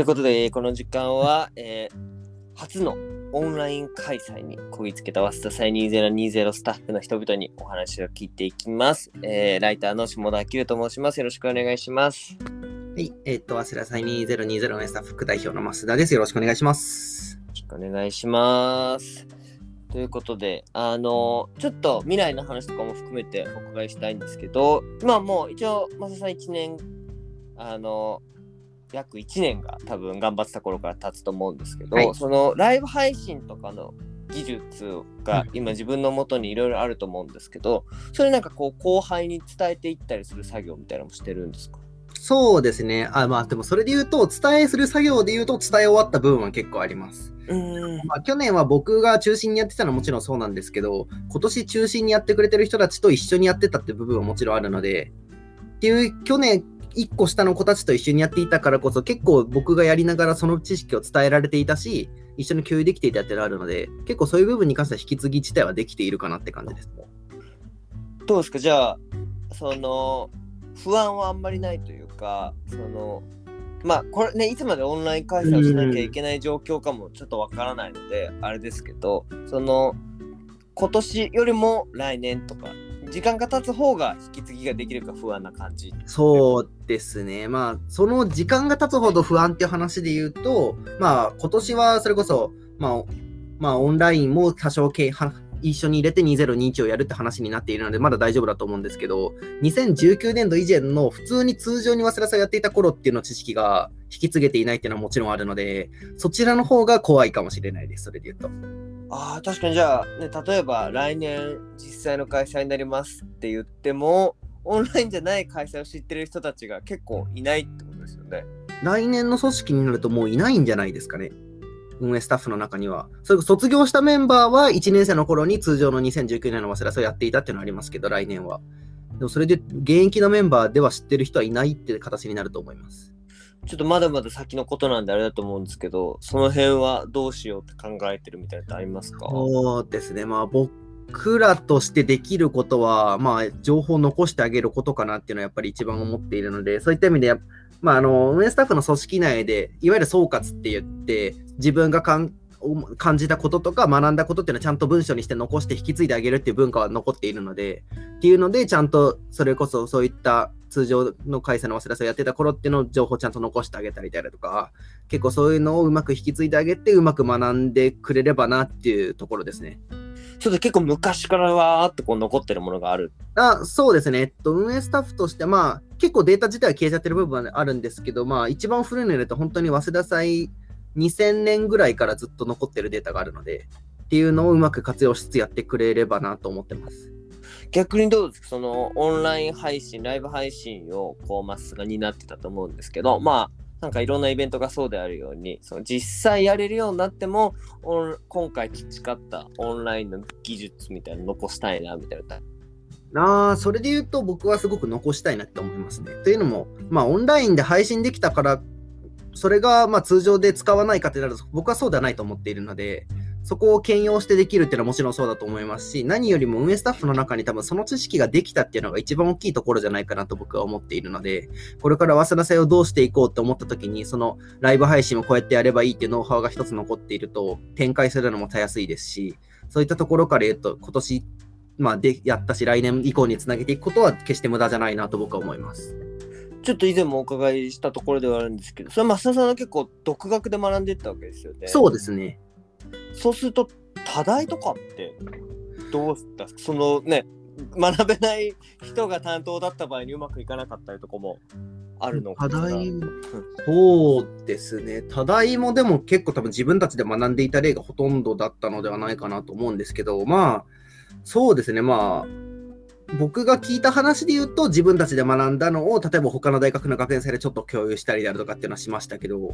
ということで、この時間は、えー初のオンライン開催にこぎつけた早稲田祭2020スタッフの人々にお話を聞いていきます。えーライターの下田明と申します。よろしくお願いします。はい、えっ、と、早稲田祭2020のスタッフ副代表の増田です。よろしくお願いします。よろしくお願いします。ということで、あのちょっと未来の話とかも含めてお伺いしたいんですけど、まあもう一応、マサさん1年、あの約1年が多分頑張ってた頃から経つと思うんですけど、はいそのライブ配信とかの技術がうん今自分の元にいろいろあると思うんですけど、それなんかこう後輩に伝えていったりする作業みたいなのもしてるんですか？そうですね。あ、まあ、でもそれで言うと、伝えする作業で言うと、伝え終わった部分は結構あります。うーん。まあ、去年は僕が中心にやってたのはもちろんそうなんですけど、今年中心にやってくれてる人たちと一緒にやってたって部分はもちろんあるので、っていう、去年、1個下の子たちと一緒にやっていたからこそ、結構僕がやりながらその知識を伝えられていたし、一緒に共有できていたっていうのがあるので、結構そういう部分に関しては引き継ぎ自体はできているかなって感じです。どうですか？じゃあその不安はあんまりないというかそのまあこれねいつまでオンライン開催をしなきゃいけない状況かもちょっとわからないので、あれですけどその今年よりも来年とか時間が経つ方が引き継ぎができるか不安な感じそうですね。まあ、その時間が経つほど不安っていう話で言うと、まあ、今年はそれこそ、まあ、まあ、オンラインも多少系は一緒に入れて2021をやるって話になっているので、まだ大丈夫だと思うんですけど、2019年度以前の普通に通常に忘れさやっていた頃っていうの知識が引き継げていないっていうのはもちろんあるので、そちらの方が怖いかもしれないです、それで言うと。あー確かにじゃあ、ね、例えば来年実際の開催になりますって言ってもオンラインじゃない開催を知ってる人たちが結構いないってことですよね。来年の組織になるともういないんじゃないですかね。運営スタッフの中には。それ卒業したメンバーは1年生の頃に通常の2019年の忘れさをやっていたっていうのはありますけど、来年は。でもそれで現役のメンバーでは知ってる人はいないって形になると思います。ちょっとまだまだ先のことなんであれだと思うんですけど、その辺はどうしようって考えてるみたいなのってありますか？そうですね。まあ僕らとしてできることは、まあ情報を残してあげることかなっていうのはやっぱり一番思っているので、そういった意味で、まああの、運営スタッフの組織内で、いわゆる総括って言って、自分がかん感じたこととか学んだことっていうのはちゃんと文章にして残して引き継いであげるっていう文化は残っているので、っていうので、ちゃんとそれこそそういった通常の会社の忘れさをやってた頃っていうのを情報をちゃんと残してあげたりだとか、結構そういうのをうまく引き継いであげて、うまく学んでくれればなっていうところですね。ちょっと結構昔からわーってこう残ってるものがある。あそうですね、えっと、運営スタッフとして、まあ、結構データ自体は消えちゃってる部分はあるんですけど、まあ、一番古いのだと本当に早稲田祭2000年ぐらいからずっと残ってるデータがあるので、っていうのをうまく活用しつつやってくれればなと思ってます。逆にどうですか？そのオンライン配信、ライブ配信をこうマスが担ってたと思うんですけど、まあ、なんかいろんなイベントがそうであるように、その実際やれるようになっても、オン今回培ったオンラインの技術みたいなの残したいなみたいな。あーそれで言うと僕はすごく残したいなって思いますね。というのも、まあ、オンラインで配信できたから、それがま通常で使わないかってなると、僕はそうではないと思っているので、そこを兼用してできるっていうのはもちろんそうだと思いますし、何よりも運営スタッフの中に多分その知識ができたっていうのが一番大きいところじゃないかなと僕は思っているので、これから早稲田祭をどうしていこうって思った時に、そのライブ配信をこうやってやればいいっていうノウハウが一つ残っていると、展開するのもたやすいですし、そういったところから言うと、今年まあ、でやったし、来年以降につなげていくことは決して無駄じゃないなと僕は思います。ちょっと以前もお伺いしたところではあるんですけど、それは増田さんは結構独学で学んでいったわけですよね。そうですね。そうすると、課題とかってどうした？そのね、学べない人が担当だった場合にうまくいかなかったりとかもあるのかな？そうですね。課題もでも結構多分自分たちで学んでいた例がほとんどだったのではないかなと思うんですけど、まあ、そうですね。まあ、僕が聞いた話で言うと、自分たちで学んだのを、例えば他の大学の学園祭でちょっと共有したりだとかっていうのはしましたけど、っ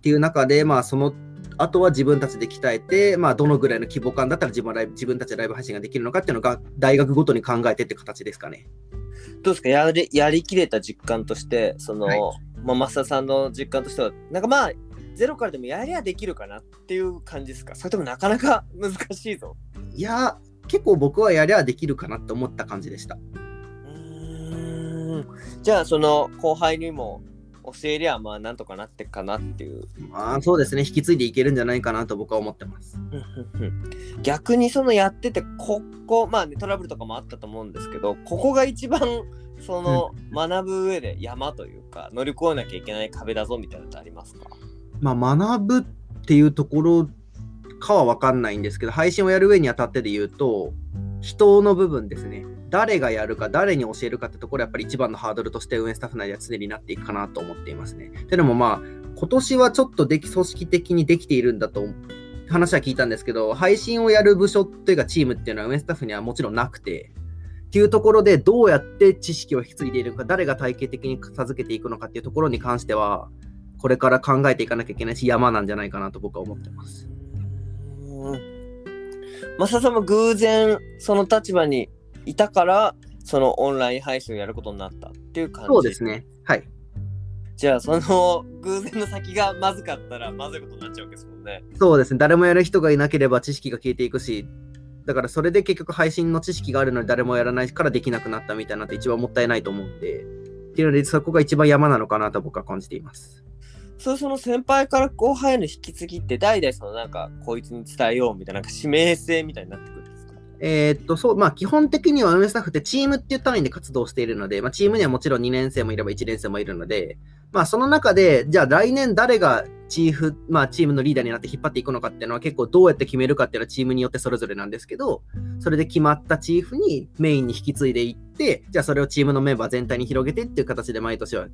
ていう中で、まあ、その、あとは自分たちで鍛えて、まあ、どのぐらいの規模感だったら自分はライブ自分たちでライブ配信ができるのかっていうのが、大学ごとに考えてって形ですかね。どうですか？やりやりきれた実感として、その、はいまあ、増田さんの実感としては、なんかまあ、ゼロからでもやりゃできるかなっていう感じですか？それともなかなか 難しいぞ。いや、結構僕はやりゃできるかなって思った感じでした。うーんじゃあその後輩にも教えりゃまあなんとかなってっかなっていう。まあそうですね、引き継いでいけるんじゃないかなと僕は思ってます。逆にそのやっててここまあねトラブルとかもあったと思うんですけどここが一番その学ぶ上で山というか乗り越えなきゃいけない壁だぞみたいなのってありますか？まあ学ぶっていうところかは分かんないんですけど、配信をやる上にあたってで言うと、人の部分ですね。誰がやるか、誰に教えるかってところやっぱり一番のハードルとして運営スタッフ内では常になっていくかなと思っていますね。でもまあ、今年はちょっとでき組織的にできているんだと話は聞いたんですけど、配信をやる部署っていうかチームっていうのは運営スタッフにはもちろんなくて、っていうところでどうやって知識を引き継いでいるか、誰が体系的に授けていくのかっていうところに関しては、これから考えていかなきゃいけないし、山なんじゃないかなと僕は思ってます。マサさんも偶然その立場にいたからそのオンライン配信をやることになったっていう感じそうですね。はい。じゃあその偶然の先がまずかったらまずいことになっちゃうわけですもんね。そうですね。誰もやる人がいなければ知識が消えていくし、だからそれで結局配信の知識があるのに誰もやらないからできなくなったみたいなのって一番もったいないと思うんで、っていうのでそこが一番山なのかなと僕は感じています。そうその先輩から後輩への引き継ぎって代々そのなんかこいつに伝えようみたいななんか指名制みたいになってくるんですか？えーっと、そう、まあ基本的には運営スタッフってチームっていう単位で活動しているので、まあチームにはもちろん2年生もいれば1年生もいるので、まあその中で、じゃあ来年誰がチーフ、まあチームのリーダーになって引っ張っていくのかっていうのは結構どうやって決めるかっていうのはチームによってそれぞれなんですけど、それで決まったチーフにメインに引き継いでいって、じゃあそれをチームのメンバー全体に広げてっていう形で毎年は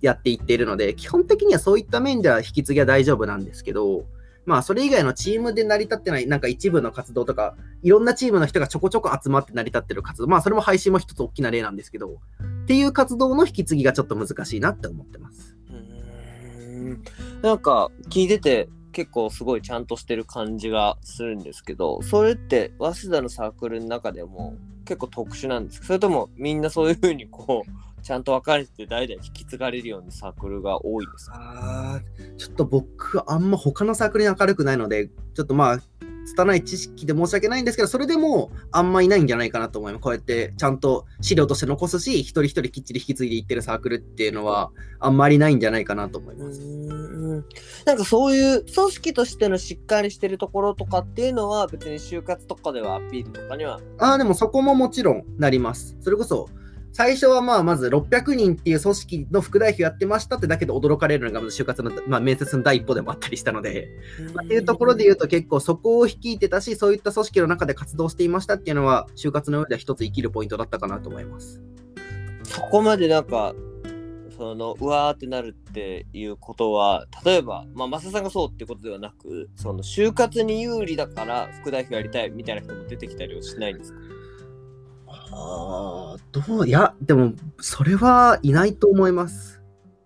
やっていっているので、基本的にはそういった面では引き継ぎは大丈夫なんですけど、まあそれ以外のチームで成り立ってない、なんか一部の活動とか、いろんなチームの人がちょこちょこ集まって成り立ってる活動、まあそれも配信も一つ大きな例なんですけど、っていう活動の引き継ぎがちょっと難しいなって思ってます。うんなんか聞いてて結構すごいちゃんとしてる感じがするんですけどそれって早稲田のサークルの中でも結構特殊なんですか？それともみんなそういうふうにこうちゃんと分かれてて代々引き継がれるようなサークルが多いんですかあーちょっと僕、あんま他のサークルに明るくないので、ちょっとまあ、拙い知識で申し訳ないんですけど、それでもあんまいないんじゃないかなと思います。こうやってちゃんと資料として残すし、一人一人きっちり引き継いでいってるサークルっていうのは、あんまりないんじゃないかなと思いうます。んなんかそういう組織としてのしっかりしてるところとかっていうのは別に就活とかではアピールとかにはああ、でもそこももちろんなります。それこそ、最初はまあまず600人っていう組織の副代表やってましたってだけで驚かれるのがまず就活の、まあ、面接の第一歩でもあったりしたので、まあっていうところで言うと結構そこを率いてたし、そういった組織の中で活動していましたっていうのは、就活の上では一つ生きるポイントだったかなと思います。そこまでなんかそのうわーってなるっていうことは例えばまあ増田さんがそうってことではなくその就活に有利だから副代表やりたいみたいな人も出てきたりはしないんですか？ああ、どういや、でも、それはいないと思います。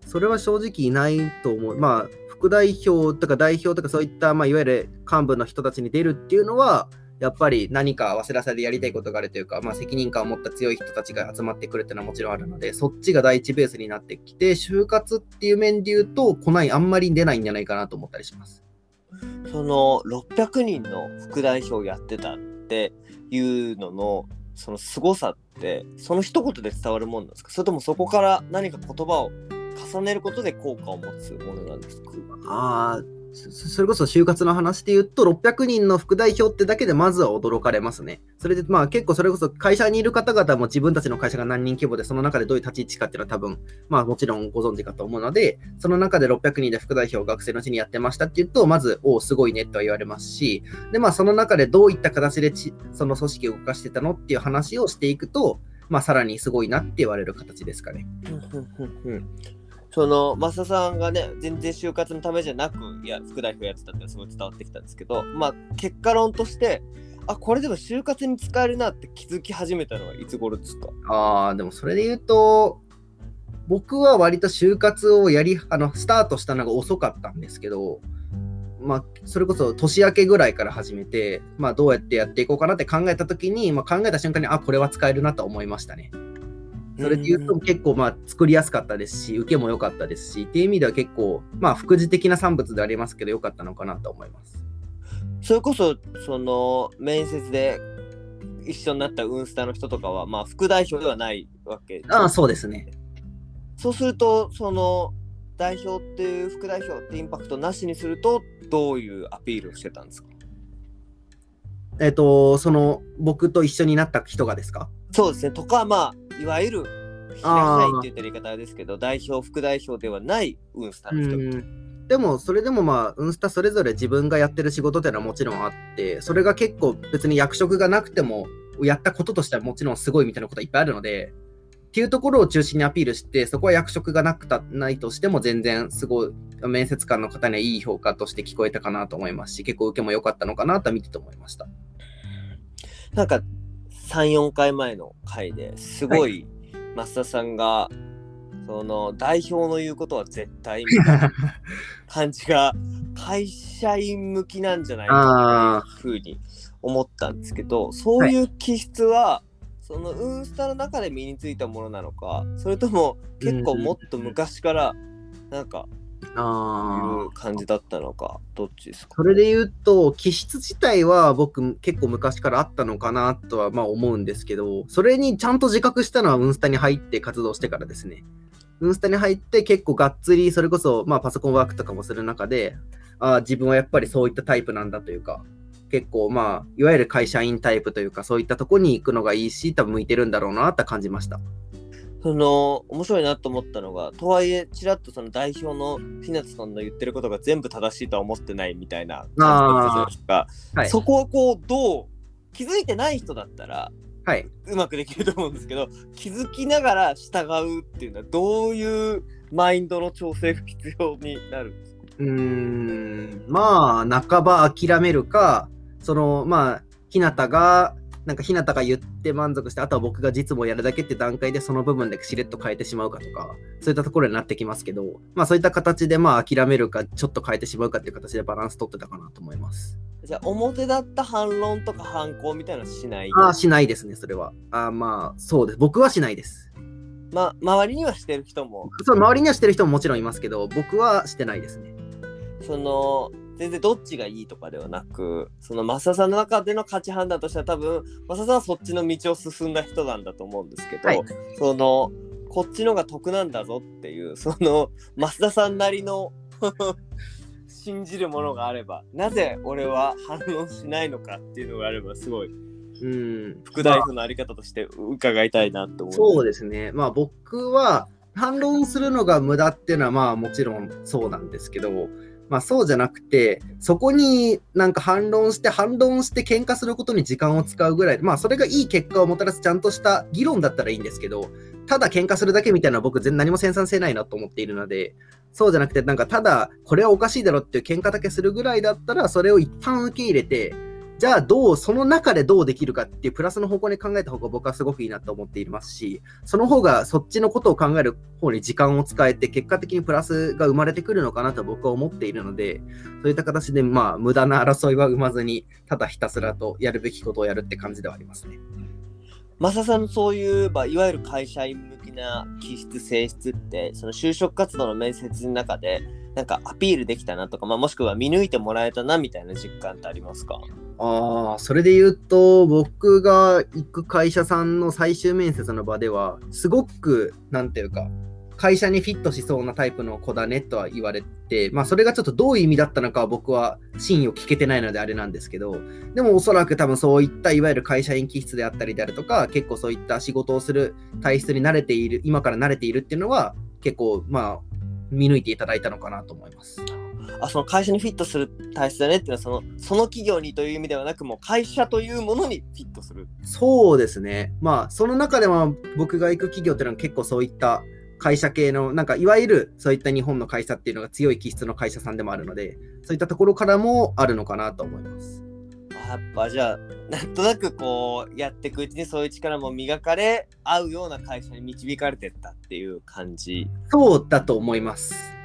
それは正直いないと思う。まあ、副代表とか代表とかそういった、まあ、いわゆる幹部の人たちに出るっていうのは、やっぱり何か早稲田祭でやりたいことがあるというか、まあ、責任感を持った強い人たちが集まってくるっていうのはもちろんあるので、そっちが第一ベースになってきて、就活っていう面で言うと、来ない、あんまり出ないんじゃないかなと思ったりします。その600人の副代表やってたっていうののその凄さってその一言で伝わるもんなんですか？それともそこから何か言葉を重ねることで効果を持つものなんですか？ああ、それこそ就活の話で言うと、600人の副代表ってだけでまずは驚かれますね。それでまあ結構それこそ会社にいる方々も自分たちの会社が何人規模で、その中でどういう立ち位置かっていうのは多分、まあもちろんご存知かと思うので、その中で600人で副代表を学生のうちにやってましたっていうと、まず、おお、すごいねとは言われますし、でまあその中でどういった形でその組織を動かしてたのっていう話をしていくと、まあさらにすごいなって言われる形ですかね。その増田さんがね全然就活のためじゃなくいや副代表やってたってすごい伝わってきたんですけどまあ結果論としてあこれでも就活に使えるなって気づき始めたのはいつ頃ですか？ああ、でもそれで言うと、僕は割と就活をやり、あの、スタートしたのが遅かったんですけど、まあ、それこそ年明けぐらいから始めて、まあ、どうやってやっていこうかなって考えたときに、まあ、考えた瞬間に、あ、これは使えるなと思いましたね。それで言うと結構まあ作りやすかったですし、受けも良かったですし、っていう意味では結構、まあ副次的な産物でありますけど、良かったのかなと思います。それこそその面接で一緒になったウンスタの人とかはまあ副代表ではないわけああ、そうですね。そうするとその代表っていう副代表ってインパクトなしにするとどういうアピールをしてたんですか？えっ、と、その、僕と一緒になった人がですか？そうですね。とかまあいわゆる平社員って言ったら言い方ですけど代表副代表ではないウンスタうの人、んでも、それでもまあ、ウンスタそれぞれ自分がやってる仕事っていうのはもちろんあって、それが結構別に役職がなくても、やったこととしてはもちろんすごいみたいなことはいっぱいあるので、っていうところを中心にアピールして、そこは役職がなくたないとしても全然すごい、面接官の方にはいい評価として聞こえたかなと思いますし、結構受けも良かったのかなとは見てて思いました。なんか34回前の回ですごい増田さんが、その代表の言うことは絶対みたいな 感じが会社員向きなんじゃないかっていうふうに思ったんですけどそういう気質は、そのウンスタの中で身についたものなのかそれとも結構もっと昔からなんかあいう感じだったのかどっちですか？それで言うと、気質自体は僕結構昔からあったのかなとはまあ思うんですけど、それにちゃんと自覚したのはウンスタに入って活動してからですね。ウンスタに入って結構がっつり、それこそまあパソコンワークとかもする中で、あー自分はやっぱりそういったタイプなんだというか、結構まあ、いわゆる会社員タイプというか、そういったとこに行くのがいいし、多分向いてるんだろうなって感じました。その面白いなと思ったのがとはいえちらっとその代表のピナッツさんの言ってることが全部正しいとは思ってないみたいな感じだったじゃないですか、はい。そこをこうどう気づいてない人だったらはい。うまくできると思うんですけど気づきながら従うっていうのはどういうマインドの調整が必要になるんですか？うーん、まあ、半ば諦めるか、その、まあ、ひなたが、なんかひなたが言って満足して、あとは僕が実務をやるだけって段階でその部分でしれっと変えてしまうかとか、そういったところになってきますけど、まあそういった形でまあ諦めるか、ちょっと変えてしまうかっていう形でバランス取ってたかなと思います。じゃあ表だった反論とか反抗みたいなのはしない？ああ、しないですね、それは。ああ、まあ、そうです。僕はしないです。ま周りにはしてる人も？そう、周りにはしてる人ももちろんいますけど、僕はしてないですね。その全然どっちがいいとかではなくその増田さんの中での価値判断としては多分増田さんはそっちの道を進んだ人なんだと思うんですけど、はいそのこっちのが得なんだぞっていうその増田さんなりの信じるものがあればなぜ俺は反論しないのかっていうのがあればすごいうん。副代表のあり方として伺いたいなと思う。そうですね。まあ僕は反論するのが無駄っていうのはまあもちろんそうなんですけど、まあそうじゃなくて、そこになんか反論して反論して喧嘩することに時間を使うぐらい、まあそれがいい結果をもたらすちゃんとした議論だったらいいんですけど、ただ喧嘩するだけみたいな僕全何も生産性ないなと思っているので、そうじゃなくてなんかただこれはおかしいだろっていう喧嘩だけするぐらいだったら、それを一旦受け入れて、じゃあどう、その中でどうできるかっていうプラスの方向に考えた方が僕はすごくいいなと思っていますし、その方がそっちのことを考える方に時間を使えて、結果的にプラスが生まれてくるのかなと僕は思っているので、そういった形でまあ無駄な争いは生まずに、ただひたすらとやるべきことをやるって感じではありますね。マサさんのそういう、まあ、いわゆる会社員な気質性質ってその就職活動の面接の中でなんかアピールできたなとか、まあ、もしくは見抜いてもらえたなみたいな実感ってありますか？ああ、それで言うと、僕が行く会社さんの最終面接の場では、すごく、何て言うか、会社にフィットしそうなタイプの子だねとは言われて、まあそれがちょっとどういう意味だったのかは僕は真意を聞けてないのであれなんですけど、でもおそらく多分そういったいわゆる会社員気質であったりであるとか、結構そういった仕事をする体質に慣れている、今から慣れているっていうのは、結構まあ見抜いていただいたのかなと思います。あその会社にフィットする体質だねっていうのはそのその企業にという意味ではなくもう会社というものにフィットするそうですね。まあ、その中では僕が行く企業っていうのは結構そういった会社系の、なんかいわゆるそういった日本の会社っていうのが強い気質の会社さんでもあるので、そういったところからもあるのかなと思います。あやっぱじゃあなんとなくこうやっていくうちにそういう力も磨かれ合うような会社に導かれてったっていう感じそうだと思います。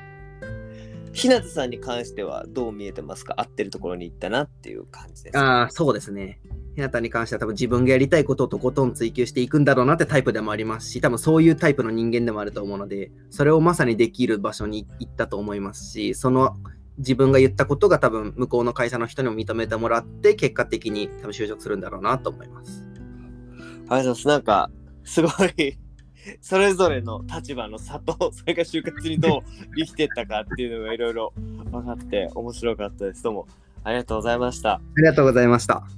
日向さんに関してはどう見えてますか？合ってるところに行ったなっていう感じです。ああ、そうですね。ひなたに関しては多分自分がやりたいことをとことん追求していくんだろうなってタイプでもありますし、多分そういうタイプの人間でもあると思うので、それをまさにできる場所に行ったと思いますし、その自分が言ったことが多分向こうの会社の人にも認めてもらって、結果的に多分就職するんだろうなと思います。ありがとうございます。なんかすごい それぞれの立場の差と それが就活にどう生きてったかっていうのがいろいろ分かって面白かったですどうもありがとうございましたありがとうございました。